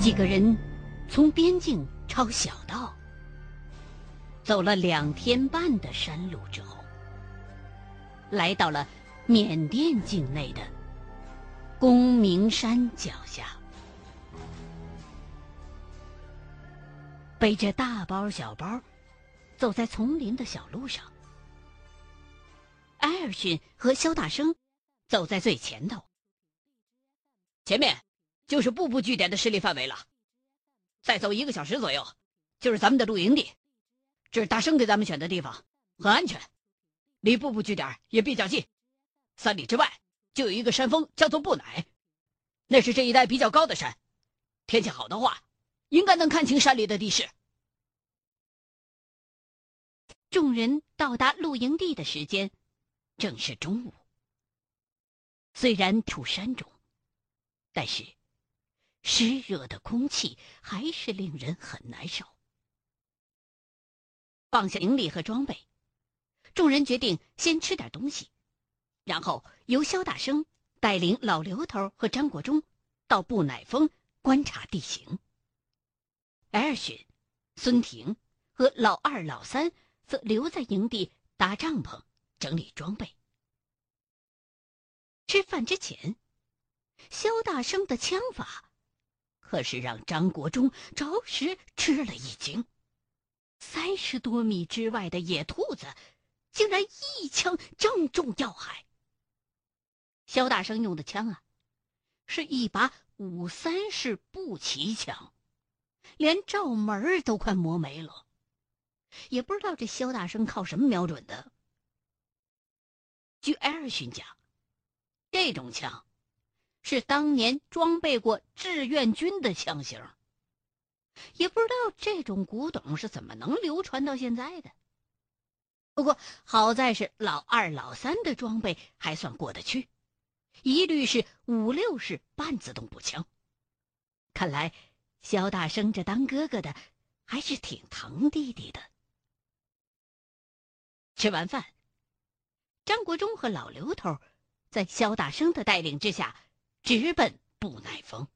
几个人从边境抄小道，走了两天半的山路之后，来到了缅甸境内的公明山脚下，背着大包小包，走在丛林的小路上。艾尔逊和肖大生走在最前头，前面就是步步据点的势力范围了。再走一个小时左右，就是咱们的露营地。这是大生给咱们选的地方，很安全，离步步据点也比较近。三里之外就有一个山峰，叫做布乃，那是这一带比较高的山。天气好的话，应该能看清山里的地势。众人到达露营地的时间。正是中午。虽然处山中，但是湿热的空气还是令人很难受。放下行李和装备，众人决定先吃点东西，然后由肖大生带领老刘头和张国忠到布乃峰观察地形。艾尔逊、孙婷和老二、老三则留在营地搭帐篷。整理装备。吃饭之前，肖大生的枪法可是让张国忠着实吃了一惊。三十多米之外的野兔子，竟然一枪正中要害。肖大生用的枪啊，是一把五三式步骑枪，连罩门都快磨没了。也不知道这肖大生靠什么瞄准的。据艾尔逊讲，这种枪是当年装备过志愿军的枪型。也不知道这种古董是怎么能流传到现在的。不过好在是老二、老三的装备还算过得去，一律是五六式半自动步枪。看来肖大生这当哥哥的还是挺疼弟弟的。吃完饭。张国忠和老刘头在肖大生的带领之下，直奔布乃峰。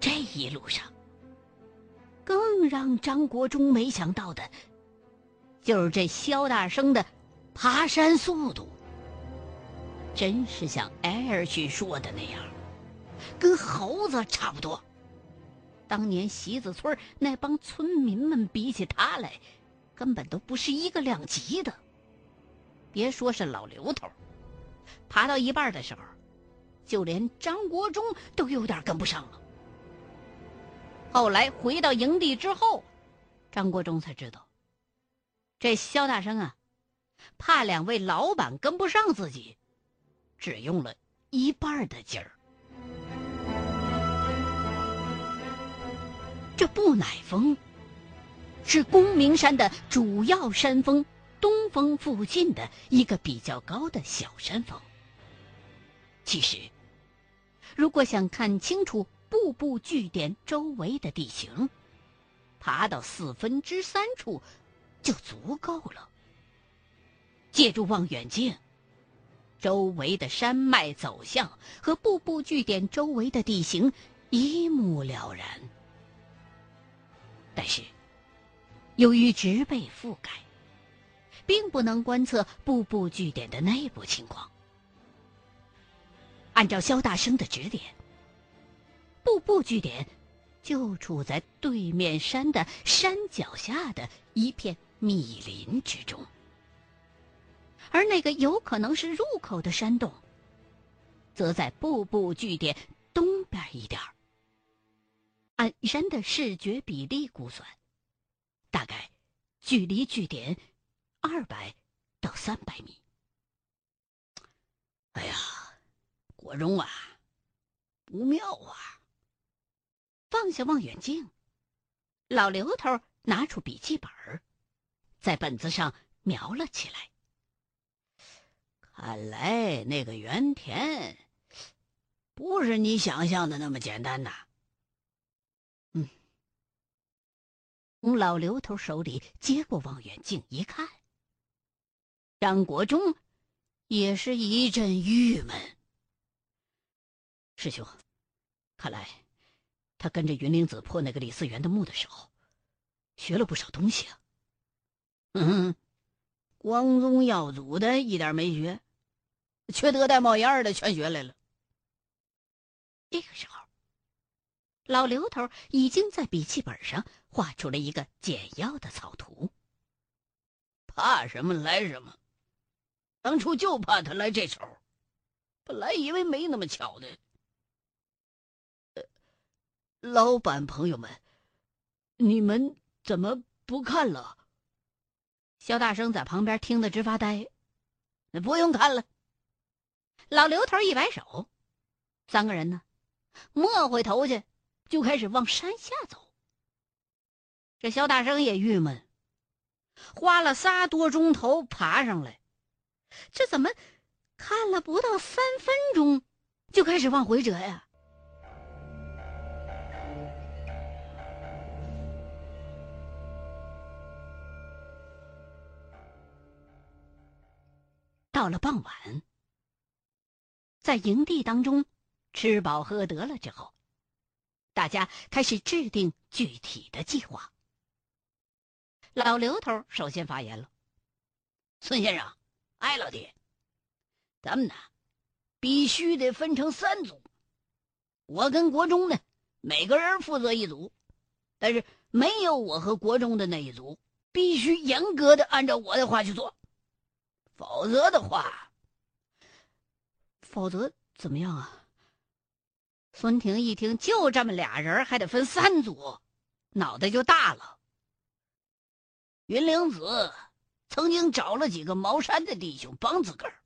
这一路上，更让张国忠没想到的，就是这肖大生的爬山速度，真是像艾尔逊说的那样，跟猴子差不多。当年席子村那帮村民们比起他来，根本都不是一个量级的。别说是老刘头，爬到一半的时候，就连张国忠都有点跟不上了。后来回到营地之后，张国忠才知道，这肖大生啊，怕两位老板跟不上自己，只用了一半的劲儿。这布乃峰是公明山的主要山峰东峰附近的一个比较高的小山峰。其实，如果想看清楚步步据点周围的地形，爬到四分之三处就足够了。借助望远镜，周围的山脉走向和步步据点周围的地形一目了然。但是，由于植被覆盖，并不能观测步步据点的内部情况。按照肖大生的指点，步步据点就处在对面山的山脚下的一片密林之中，而那个有可能是入口的山洞，则在步步据点东边一点儿。按山的视觉比例估算，大概距离据点二百到三百米。哎呀，国荣啊，不妙啊！放下望远镜，老刘头拿出笔记本，在本子上描了起来。看来那个原田不是你想象的那么简单呐。从老刘头手里接过望远镜一看，张国忠也是一阵郁闷。师兄，看来他跟着云灵子破那个李嗣源的墓的时候，学了不少东西啊。嗯，光宗耀祖的一点没学，缺德带冒烟的全学来了。这个时候，老刘头已经在笔记本上画出了一个简要的草图。怕什么来什么，当初就怕他来这手，本来以为没那么巧的。老板朋友们，你们怎么不看了？肖大生在旁边听得直发呆。不用看了。老刘头一摆手，三个人呢，莫回头去，就开始往山下走。这肖大生也郁闷，花了仨多钟头爬上来，这怎么看了不到三分钟，就开始往回折呀？到了傍晚，在营地当中吃饱喝得了之后，大家开始制定具体的计划。老刘头首先发言了：“孙先生，艾老弟，咱们呢必须得分成三组，我跟国忠呢每个人负责一组，但是没有我和国忠的那一组，必须严格的按照我的话去做。”否则的话，否则怎么样啊？孙婷一听，就这么俩人，还得分三组，脑袋就大了。云灵子曾经找了几个茅山的弟兄帮自个儿，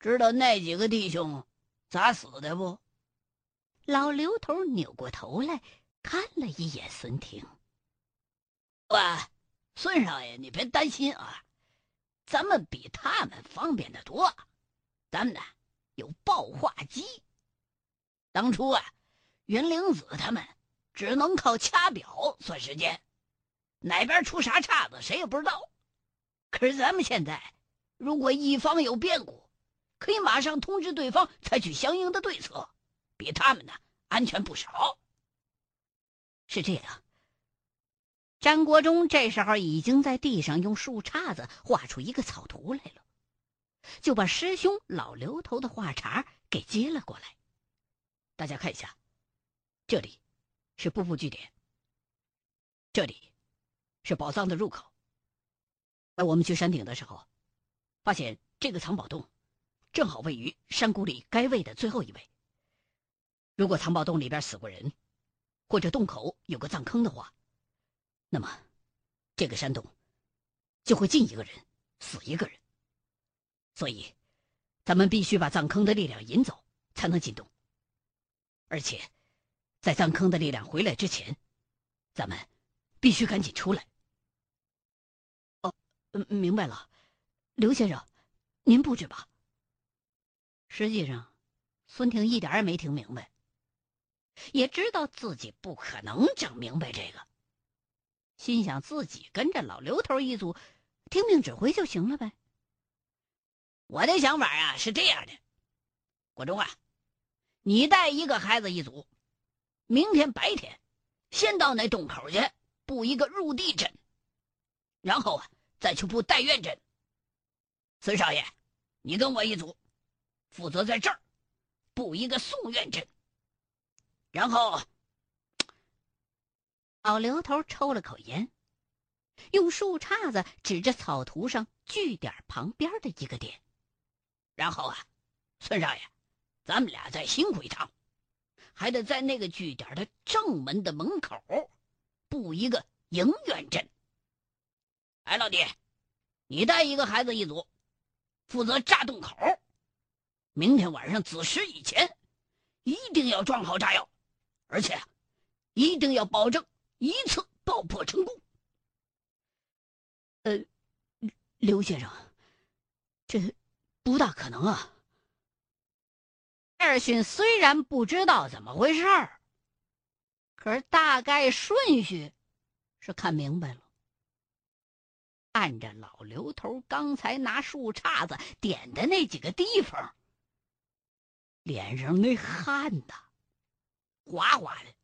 知道那几个弟兄咋死的不？老刘头扭过头来看了一眼孙婷，喂，孙少爷，你别担心啊。咱们比他们方便的多，咱们呢有爆化机。当初啊，云灵子他们只能靠掐表算时间，哪边出啥岔子谁也不知道。可是咱们现在，如果一方有变故，可以马上通知对方，采取相应的对策，比他们呢安全不少。是这样。张国忠这时候已经在地上用树杈子画出一个草图来了，就把师兄老刘头的话茬给接了过来。大家看一下，这里是步步据点，这里是宝藏的入口。在我们去山顶的时候，发现这个藏宝洞正好位于山谷里该位的最后一位。如果藏宝洞里边死过人，或者洞口有个藏坑的话，那么，这个山洞就会进一个人，死一个人。所以，咱们必须把藏坑的力量引走，才能进洞。而且，在藏坑的力量回来之前，咱们必须赶紧出来。哦，明白了，刘先生，您布置吧。实际上，孙婷一点也没听明白，也知道自己不可能整明白这个。心想自己跟着老刘头一组，听命指挥就行了呗。我的想法啊是这样的，国忠啊，你带一个孩子一组，明天白天先到那洞口去布一个入地阵，然后啊再去布待院阵。孙少爷，你跟我一组，负责在这儿布一个送院阵，然后。老刘头抽了口烟，用树杈子指着草图上据点旁边的一个点，然后啊，孙少爷，咱们俩再辛苦一趟，还得在那个据点的正门的门口布一个迎院阵。哎，老弟，你带一个孩子一组，负责炸洞口。明天晚上子时以前，一定要装好炸药，而且一定要保证。一次爆破成功。呃，刘先生，这不大可能啊。二勋虽然不知道怎么回事儿，可是大概顺序是看明白了。按着老刘头刚才拿树杈子点的那几个地方，脸上那汗呐，哗哗的。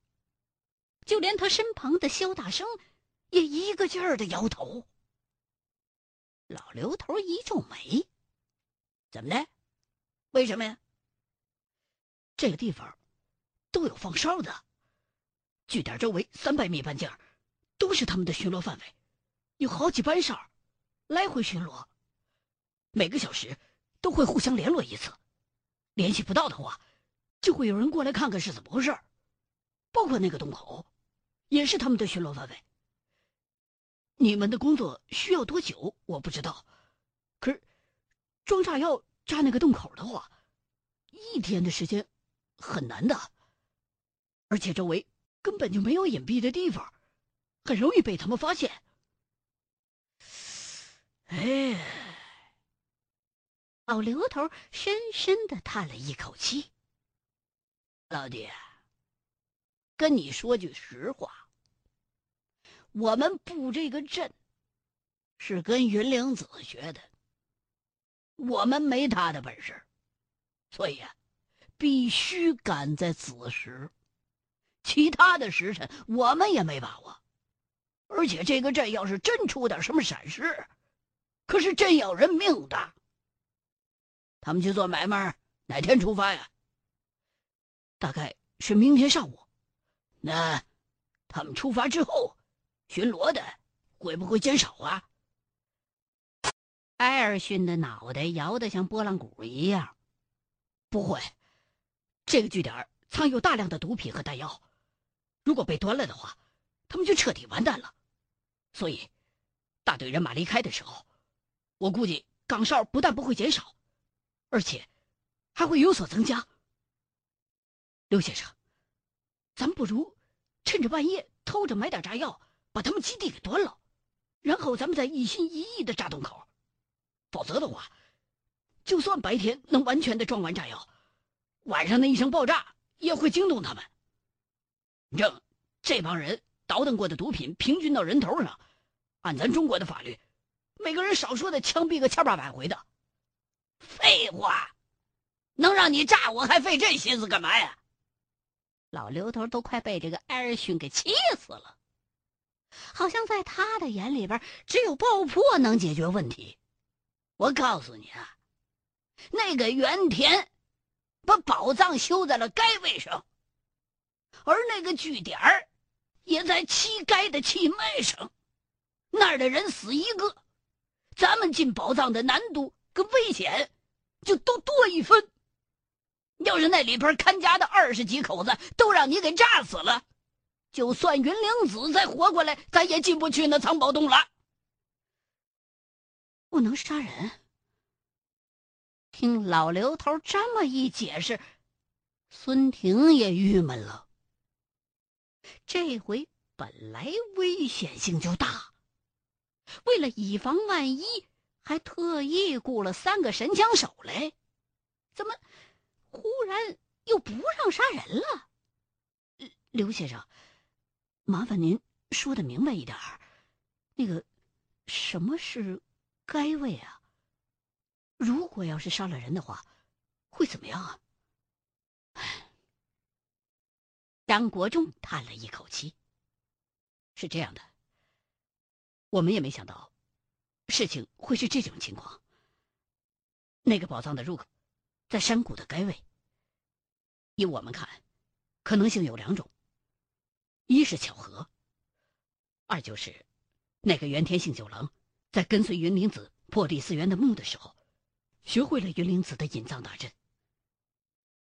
就连他身旁的肖大生，也一个劲儿的摇头。老刘头一皱眉：“怎么的？为什么呀？这个地方都有放哨的，据点周围三百米半径都是他们的巡逻范围，有好几班哨来回巡逻，每个小时都会互相联络一次。联系不到的话，就会有人过来看看是怎么回事，包括那个洞口。”也是他们的巡逻范围。你们的工作需要多久？我不知道。可是，装炸药炸那个洞口的话，一天的时间很难的。而且周围根本就没有隐蔽的地方，很容易被他们发现。哎，老刘头深深的叹了一口气。老弟。跟你说句实话，我们布这个阵是跟云灵子学的，我们没他的本事，所以啊，必须赶在子时。其他的时辰我们也没把握，而且这个阵要是真出点什么闪失，可是真要人命的。他们去做买卖，哪天出发呀？大概是明天上午。那，他们出发之后，巡逻的会不会减少啊？艾尔逊的脑袋摇得像拨浪鼓一样。不会，这个据点藏有大量的毒品和弹药，如果被端了的话，他们就彻底完蛋了。所以，大队人马离开的时候，我估计岗哨不但不会减少，而且还会有所增加。刘先生。咱们不如趁着半夜偷着买点炸药，把他们基地给端了，然后咱们再一心一意的炸洞口。否则的话，就算白天能完全的装完炸药，晚上那一声爆炸也会惊动他们。正这帮人倒腾过的毒品平均到人头上，按咱中国的法律，每个人少说的枪毙个千八百回的。废话，能让你炸我还费这心思干嘛呀？老刘头都快被这个艾尔逊给气死了，好像在他的眼里边，只有爆破能解决问题。我告诉你啊，那个原田把宝藏修在了该位上，而那个据点儿也在七该的气脉上，那儿的人死一个，咱们进宝藏的难度跟危险就都多一分。要是那里边看家的二十几口子都让你给炸死了，就算云灵子再活过来，咱也进不去那藏宝洞了。不能杀人。听老刘头这么一解释，孙婷也郁闷了。这回本来危险性就大，为了以防万一，还特意雇了三个神枪手来，怎么？忽然又不让杀人了，刘先生，麻烦您说的明白一点儿。那个，什么是该位啊？如果要是杀了人的话，会怎么样啊？张国忠叹了一口气。是这样的，我们也没想到，事情会是这种情况。那个宝藏的入口。在山谷的该位，依我们看，可能性有两种：一是巧合，二就是那个原天性九郎在跟随云灵子破地四元的墓的时候，学会了云灵子的隐藏大阵。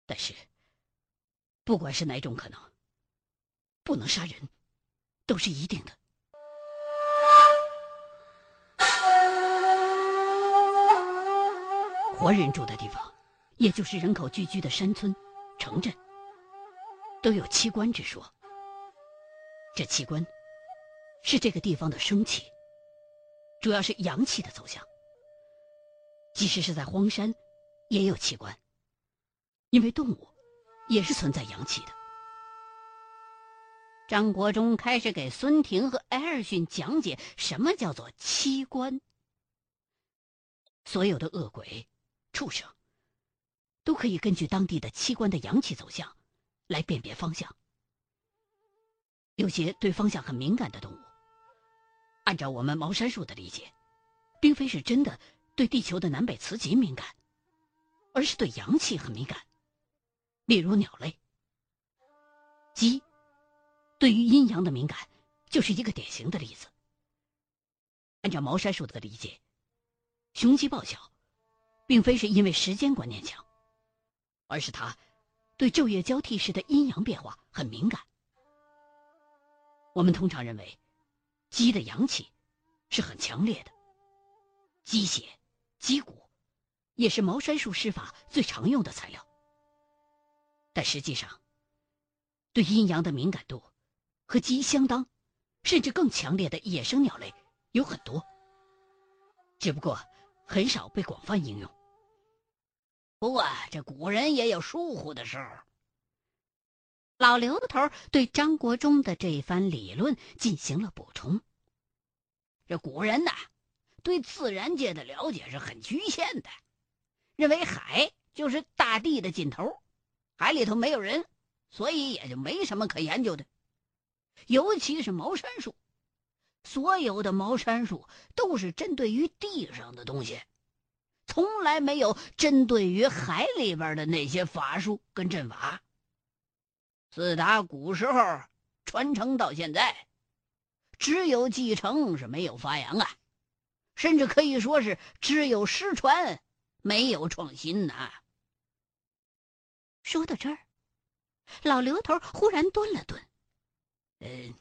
但是，不管是哪种可能，不能杀人，都是一定的。活人住的地方。也就是人口聚居的山村、城镇，都有七关之说。这七关是这个地方的生气，主要是阳气的走向。即使是在荒山，也有七关，因为动物也是存在阳气的。张国忠开始给孙婷和艾尔逊讲解什么叫做七官。所有的恶鬼、畜生，都可以根据当地的七官的阳气走向，来辨别方向。有些对方向很敏感的动物，按照我们茅山术的理解，并非是真的对地球的南北磁极敏感，而是对阳气很敏感。例如鸟类，鸡。对于阴阳的敏感，就是一个典型的例子。按照茅山术的理解，雄鸡报晓，并非是因为时间观念强，而是它对昼夜交替时的阴阳变化很敏感。我们通常认为，鸡的阳气是很强烈的，鸡血、鸡骨也是茅山术施法最常用的材料。但实际上，对阴阳的敏感度。和鸡相当，甚至更强烈的野生鸟类有很多，只不过很少被广泛应用。不过，这古人也有疏忽的时候。老刘头对张国忠的这一番理论进行了补充：这古人呐，对自然界的了解是很局限的，认为海就是大地的尽头，海里头没有人，所以也就没什么可研究的。尤其是茅山术，所有的茅山术都是针对于地上的东西，从来没有针对于海里边的那些法术跟阵法。自打古时候传承到现在，只有继承是没有发扬啊，甚至可以说是只有失传，没有创新呐。说到这儿，老刘头忽然顿了顿。嗯，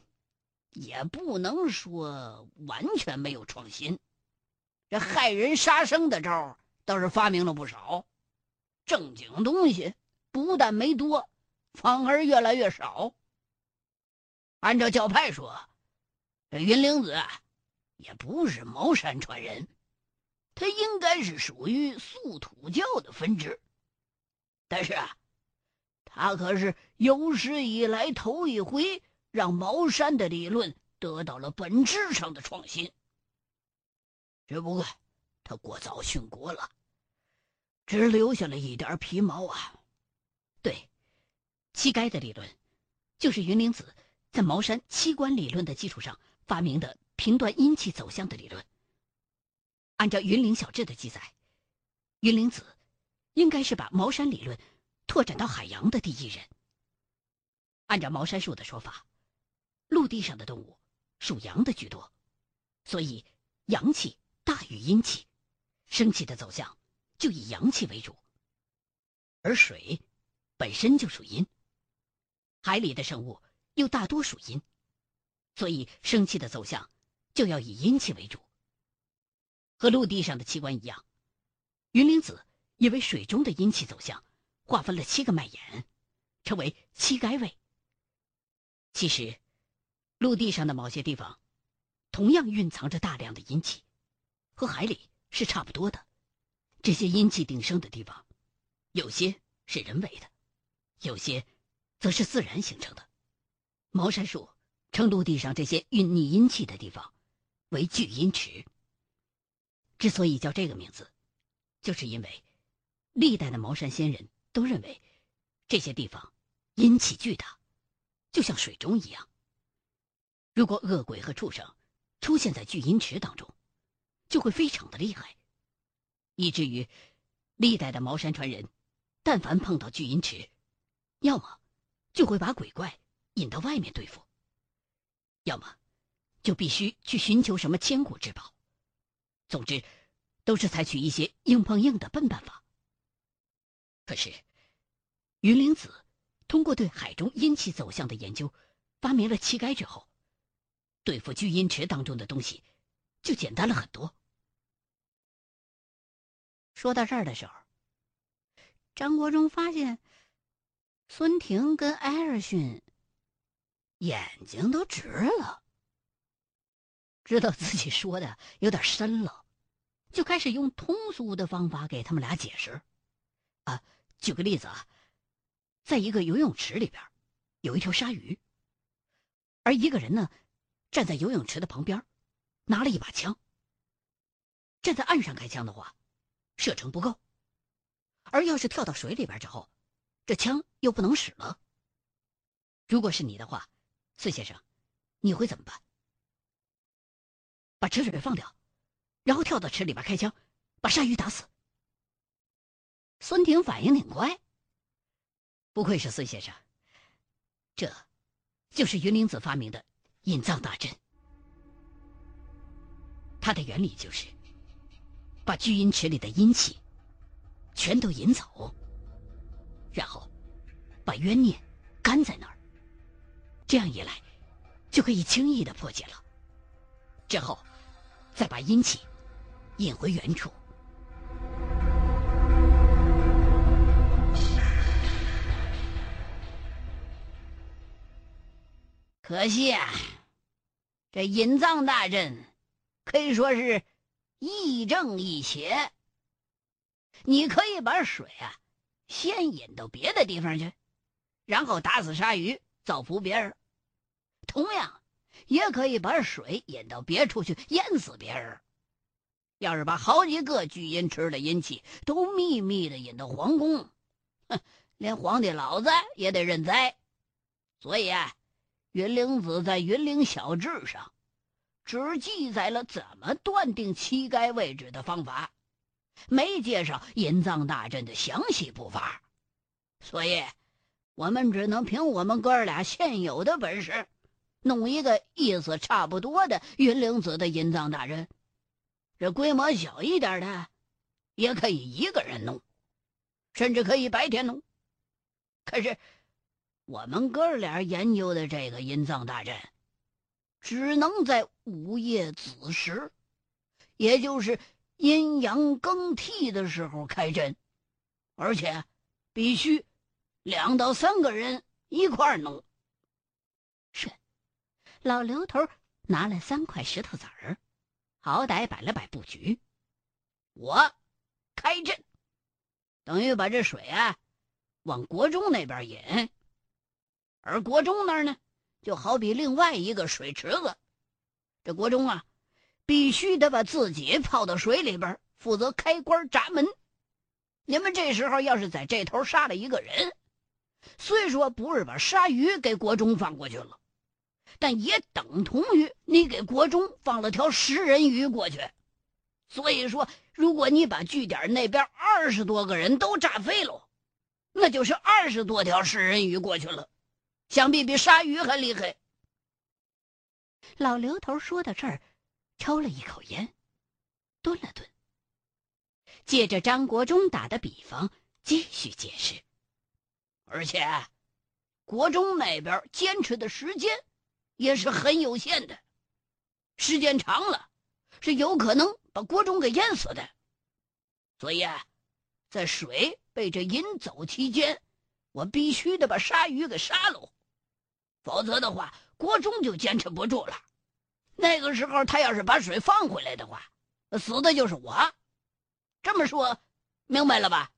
也不能说完全没有创新。这害人杀生的招倒是发明了不少，正经东西不但没多，反而越来越少。按照教派说，云灵子，也不是茅山传人，他应该是属于素土教的分支。但是啊，他可是有史以来头一回。让茅山的理论得到了本质上的创新。只不过他过早殉国了，只留下了一点皮毛啊。对，七该的理论，就是云灵子在茅山七观理论的基础上发明的评断阴气走向的理论。按照《云灵小志》的记载，云灵子应该是把茅山理论拓展到海洋的第一人。按照茅山术的说法。陆地上的动物属阳的居多，所以阳气大于阴气，生气的走向就以阳气为主。而水本身就属阴，海里的生物又大多属阴，所以生气的走向就要以阴气为主。和陆地上的器官一样，云灵子也为水中的阴气走向划分了七个脉眼，称为七该位。其实。陆地上的某些地方，同样蕴藏着大量的阴气，和海里是差不多的。这些阴气定生的地方，有些是人为的，有些则是自然形成的。茅山术称陆地上这些蕴匿阴气的地方为聚阴池。之所以叫这个名字，就是因为历代的茅山仙人都认为这些地方阴气巨大，就像水中一样。如果恶鬼和畜生出现在聚阴池当中，就会非常的厉害，以至于历代的茅山传人，但凡碰到聚阴池，要么就会把鬼怪引到外面对付，要么就必须去寻求什么千古之宝。总之，都是采取一些硬碰硬的笨办法。可是，云灵子通过对海中阴气走向的研究，发明了气概之后。对付聚阴池当中的东西，就简单了很多。说到这儿的时候，张国忠发现孙婷跟艾尔逊眼睛都直了，知道自己说的有点深了，就开始用通俗的方法给他们俩解释。啊，举个例子啊，在一个游泳池里边，有一条鲨鱼。而一个人呢，站在游泳池的旁边，拿了一把枪。站在岸上开枪的话，射程不够；而要是跳到水里边之后，这枪又不能使了。如果是你的话，孙先生，你会怎么办？把池水给放掉，然后跳到池里边开枪，把鲨鱼打死。孙婷反应挺快，不愧是孙先生，这，就是云灵子发明的引藏大阵。它的原理就是，把聚阴池里的阴气全都引走，然后把冤孽干在那儿。这样一来，就可以轻易的破解了。之后，再把阴气引回原处。可惜啊，这引藏大阵可以说是亦正亦邪。你可以把水啊先引到别的地方去，然后打死鲨鱼，造福别人；同样，也可以把水引到别处去，淹死别人。要是把好几个聚阴池的阴气都秘密的引到皇宫，哼，连皇帝老子也得认栽。所以啊。云灵子在《云灵小志》上，只记载了怎么断定七该位置的方法，没介绍引藏大阵的详细步伐，所以，我们只能凭我们哥俩现有的本事，弄一个意思差不多的云灵子的引藏大阵。这规模小一点的，也可以一个人弄，甚至可以白天弄。可是。我们哥俩研究的这个阴藏大阵，只能在午夜子时，也就是阴阳更替的时候开阵，而且必须两到三个人一块弄。是，老刘头拿了三块石头子儿，好歹摆了摆布局。我开阵，等于把这水啊往国中那边引。而国中那儿呢，就好比另外一个水池子。这国中啊，必须得把自己泡到水里边，负责开关闸门。你们这时候要是在这头杀了一个人，虽说不是把鲨鱼给国中放过去了，但也等同于你给国中放了条食人鱼过去。所以说，如果你把据点那边二十多个人都炸飞了，那就是二十多条食人鱼过去了。想必比鲨鱼还厉害。老刘头说到这儿，抽了一口烟，顿了顿，借着张国忠打的比方，继续解释。而且，国中那边坚持的时间也是很有限的，时间长了是有可能把国忠给淹死的。所以，在水被这引走期间，我必须得把鲨鱼给杀了。否则的话，国忠就坚持不住了。那个时候，他要是把水放回来的话，死的就是我。这么说，明白了吧？